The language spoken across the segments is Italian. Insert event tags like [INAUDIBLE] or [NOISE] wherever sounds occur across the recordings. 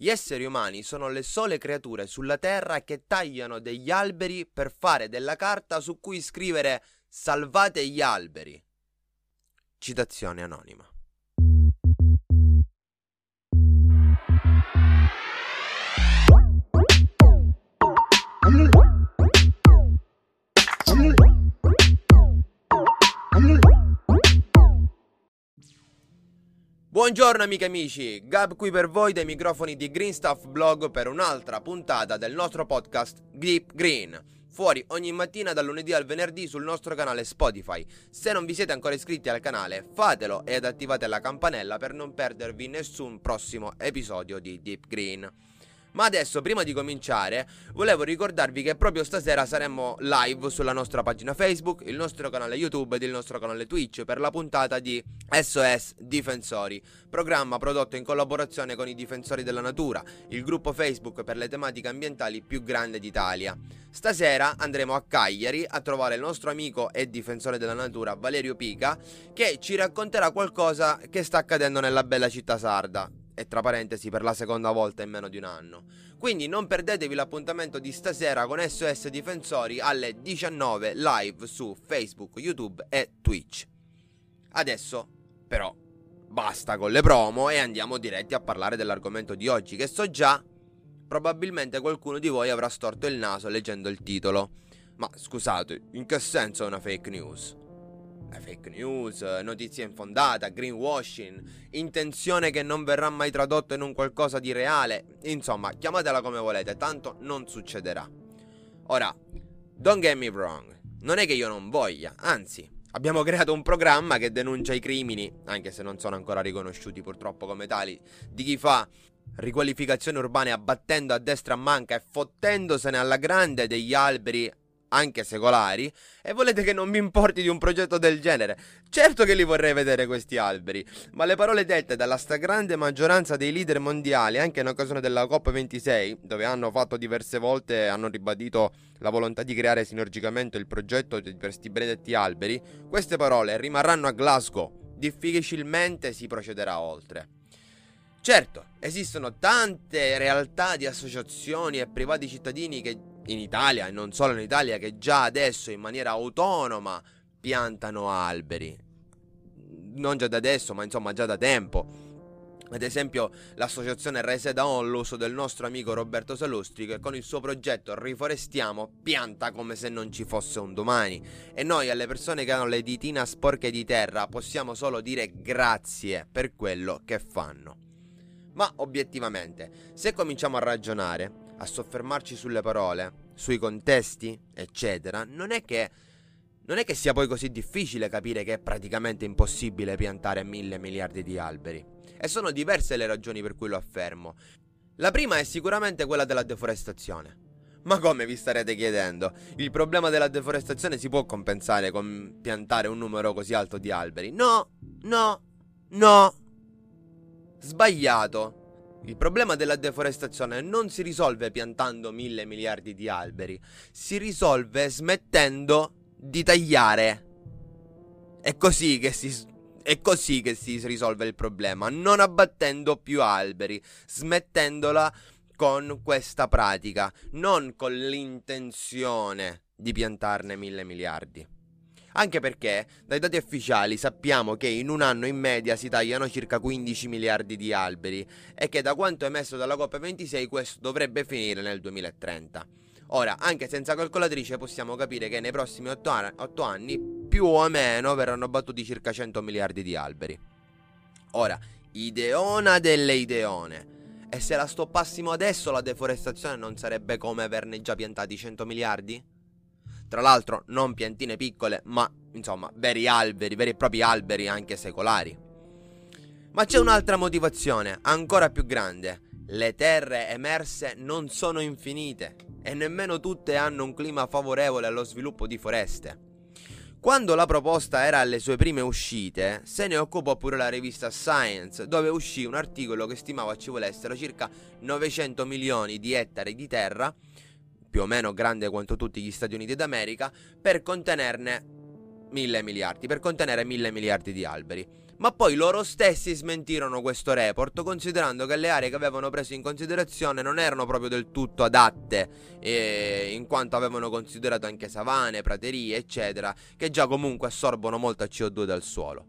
Gli esseri umani sono le sole creature sulla Terra che tagliano degli alberi per fare della carta su cui scrivere salvate gli alberi. Citazione anonima. Buongiorno amiche e amici, Gab qui per voi dai microfoni di Green Stuff Blog per un'altra puntata del nostro podcast Deep Green. Fuori ogni mattina dal lunedì al venerdì sul nostro canale Spotify. Se non vi siete ancora iscritti al canale, fatelo ed attivate la campanella per non perdervi nessun prossimo episodio di Deep Green. Ma adesso, prima di cominciare, volevo ricordarvi che proprio stasera saremo live sulla nostra pagina Facebook, il nostro canale YouTube ed il nostro canale Twitch per la puntata di SOS Difensori, programma prodotto in collaborazione con i Difensori della Natura, il gruppo Facebook per le tematiche ambientali più grande d'Italia. Stasera andremo a Cagliari a trovare il nostro amico e difensore della natura Valerio Pica che ci racconterà qualcosa che sta accadendo nella bella città sarda e tra parentesi per la seconda volta in meno di un anno. Quindi non perdetevi l'appuntamento di stasera con SOS Difensori alle 19 live su Facebook, YouTube e Twitch. Adesso però basta con le promo e andiamo diretti a parlare dell'argomento di oggi che so già probabilmente qualcuno di voi avrà storto il naso leggendo il titolo. Ma scusate, in che senso è una fake news? Fake news, notizia infondata, greenwashing, intenzione che non verrà mai tradotto in un qualcosa di reale, insomma, chiamatela come volete, tanto non succederà. Ora, don't get me wrong, non è che io non voglia, anzi, abbiamo creato un programma che denuncia i crimini, anche se non sono ancora riconosciuti purtroppo come tali, di chi fa riqualificazioni urbane abbattendo a destra manca e fottendosene alla grande degli alberi anche secolari, e volete che non mi importi di un progetto del genere. Certo che li vorrei vedere questi alberi, ma le parole dette dalla stragrande maggioranza dei leader mondiali, anche in occasione della COP26, dove hanno fatto diverse volte, hanno ribadito la volontà di creare sinergicamente il progetto per questi benedetti alberi, queste parole rimarranno a Glasgow, difficilmente si procederà oltre. Certo, esistono tante realtà di associazioni e privati cittadini che in Italia e non solo in Italia che già adesso in maniera autonoma piantano alberi. Non già da adesso, ma insomma già da tempo. Ad esempio l'associazione Rese da Onlus del nostro amico Roberto Salustri che con il suo progetto Riforestiamo pianta come se non ci fosse un domani. E noi alle persone che hanno le ditine sporche di terra possiamo solo dire grazie per quello che fanno. Ma obiettivamente, se cominciamo a ragionare, a soffermarci sulle parole, sui contesti, eccetera, non è che non è che sia poi così difficile capire che è praticamente impossibile piantare mille miliardi di alberi. E sono diverse le ragioni per cui lo affermo. La prima è sicuramente quella della deforestazione. Ma come vi starete chiedendo? Il problema della deforestazione si può compensare con piantare un numero così alto di alberi? No, no, no. Sbagliato. Il problema della deforestazione non si risolve piantando mille miliardi di alberi, si risolve smettendo di tagliare. È così che si, è così che si risolve il problema, non abbattendo più alberi, smettendola con questa pratica, non con l'intenzione di piantarne mille miliardi. Anche perché, dai dati ufficiali, sappiamo che in un anno in media si tagliano circa 15 miliardi di alberi e che da quanto emesso dalla COP26 questo dovrebbe finire nel 2030. Ora, anche senza calcolatrice possiamo capire che nei prossimi 8 anni, 8 anni più o meno verranno battuti circa 100 miliardi di alberi. Ora, ideona delle ideone. E se la stoppassimo adesso la deforestazione non sarebbe come averne già piantati 100 miliardi? Tra l'altro non piantine piccole, ma insomma veri alberi, veri e propri alberi anche secolari. Ma c'è un'altra motivazione, ancora più grande. Le terre emerse non sono infinite e nemmeno tutte hanno un clima favorevole allo sviluppo di foreste. Quando la proposta era alle sue prime uscite, se ne occupò pure la rivista Science, dove uscì un articolo che stimava ci volessero circa 900 milioni di ettari di terra più o meno grande quanto tutti gli Stati Uniti d'America, per contenerne mille miliardi, per contenere mille miliardi di alberi. ma poi loro stessi smentirono questo report considerando che le aree che avevano preso in considerazione non erano proprio del tutto adatte, eh, in quanto avevano considerato anche savane, praterie, eccetera, che già comunque assorbono molta CO2 dal suolo.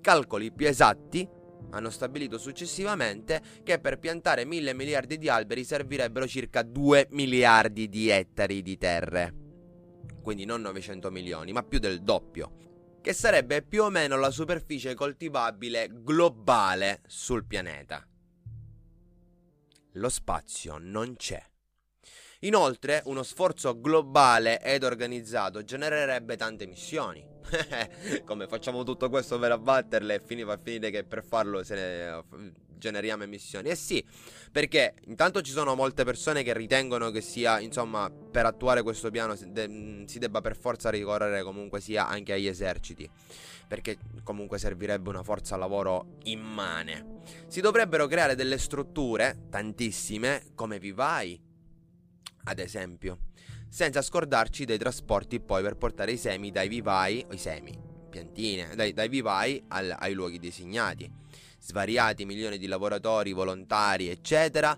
Calcoli più esatti hanno stabilito successivamente che per piantare mille miliardi di alberi servirebbero circa 2 miliardi di ettari di terre. Quindi non 900 milioni, ma più del doppio che sarebbe più o meno la superficie coltivabile globale sul pianeta. Lo spazio non c'è. Inoltre, uno sforzo globale ed organizzato genererebbe tante emissioni. [LAUGHS] Come facciamo tutto questo per abbatterle e finiva a finire che per farlo se ne generiamo emissioni? Eh sì, perché intanto ci sono molte persone che ritengono che sia, insomma, per attuare questo piano si, de- si debba per forza ricorrere comunque sia anche agli eserciti. Perché comunque servirebbe una forza lavoro immane. Si dovrebbero creare delle strutture, tantissime, come vivai, ad esempio. Senza scordarci dei trasporti poi per portare i semi dai vivai, o i semi, piantine, dai, dai vivai al, ai luoghi designati svariati milioni di lavoratori, volontari, eccetera.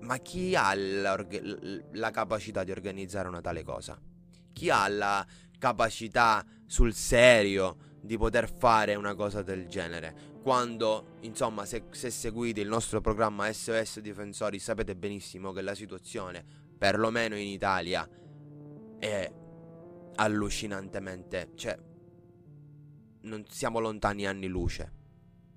Ma chi ha la capacità di organizzare una tale cosa? Chi ha la capacità sul serio di poter fare una cosa del genere? Quando, insomma, se, se seguite il nostro programma SOS Difensori sapete benissimo che la situazione, perlomeno in Italia, è allucinantemente... cioè, non siamo lontani anni luce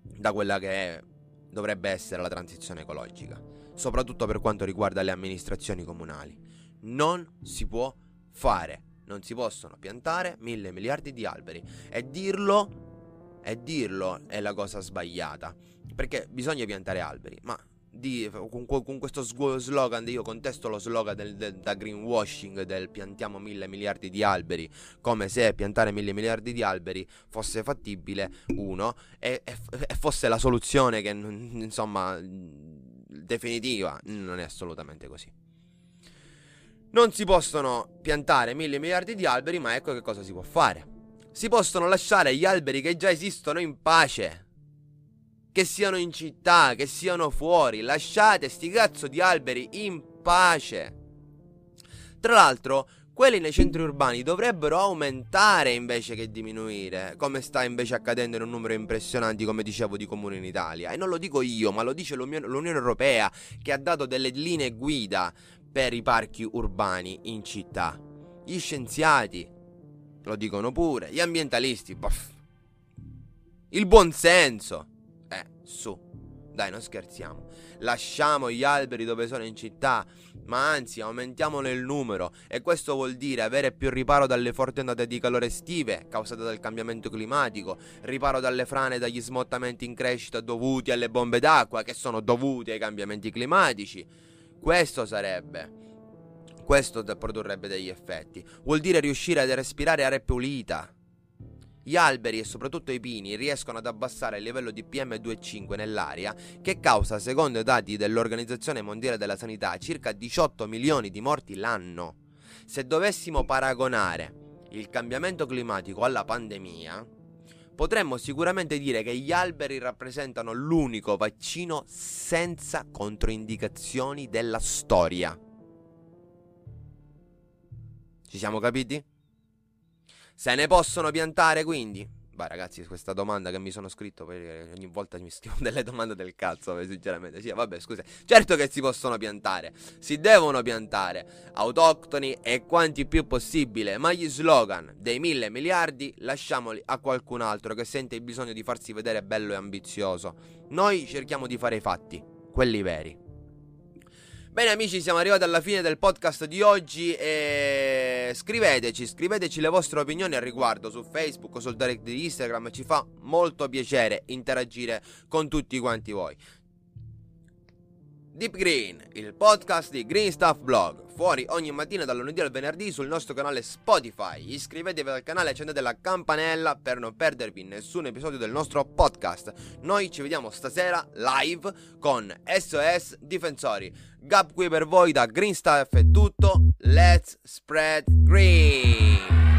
da quella che è, dovrebbe essere la transizione ecologica, soprattutto per quanto riguarda le amministrazioni comunali. Non si può fare, non si possono piantare mille miliardi di alberi e dirlo, e dirlo è la cosa sbagliata, perché bisogna piantare alberi, ma di, con, con, questo slogan, io contesto lo slogan del, del, da greenwashing del piantiamo mille miliardi di alberi, come se piantare mille miliardi di alberi fosse fattibile, uno, e, e, e fosse la soluzione che, insomma, definitiva, non è assolutamente così. Non si possono piantare mille miliardi di alberi, ma ecco che cosa si può fare. Si possono lasciare gli alberi che già esistono in pace che siano in città, che siano fuori, lasciate sti cazzo di alberi in pace. Tra l'altro, quelli nei centri urbani dovrebbero aumentare invece che diminuire, come sta invece accadendo in un numero impressionante, come dicevo, di comuni in Italia. E non lo dico io, ma lo dice l'Unione Europea, che ha dato delle linee guida per i parchi urbani in città. Gli scienziati lo dicono pure, gli ambientalisti, boff. Il buonsenso su. Dai, non scherziamo. Lasciamo gli alberi dove sono in città, ma anzi aumentiamone il numero. E questo vuol dire avere più riparo dalle forti ondate di calore estive causate dal cambiamento climatico, riparo dalle frane e dagli smottamenti in crescita dovuti alle bombe d'acqua che sono dovuti ai cambiamenti climatici. Questo sarebbe. Questo produrrebbe degli effetti. Vuol dire riuscire a respirare aria pulita gli alberi e soprattutto i pini riescono ad abbassare il livello di PM2,5 nell'aria che causa, secondo i dati dell'Organizzazione Mondiale della Sanità, circa 18 milioni di morti l'anno. Se dovessimo paragonare il cambiamento climatico alla pandemia, potremmo sicuramente dire che gli alberi rappresentano l'unico vaccino senza controindicazioni della storia. Ci siamo capiti? Se ne possono piantare quindi? Beh ragazzi questa domanda che mi sono scritto perché ogni volta mi [LAUGHS] scrivo delle domande del cazzo sinceramente sì vabbè scusa. Certo che si possono piantare si devono piantare autoctoni e quanti più possibile ma gli slogan dei mille miliardi lasciamoli a qualcun altro che sente il bisogno di farsi vedere bello e ambizioso. Noi cerchiamo di fare i fatti quelli veri. Bene amici, siamo arrivati alla fine del podcast di oggi e scriveteci, scriveteci le vostre opinioni al riguardo su Facebook o sul direct di Instagram, ci fa molto piacere interagire con tutti quanti voi. Deep Green, il podcast di Green Stuff Blog, fuori ogni mattina dal lunedì al venerdì sul nostro canale Spotify. Iscrivetevi al canale e accendete la campanella per non perdervi nessun episodio del nostro podcast. Noi ci vediamo stasera live con SOS Difensori. Gap qui per voi da Green Stuff è tutto. Let's spread green!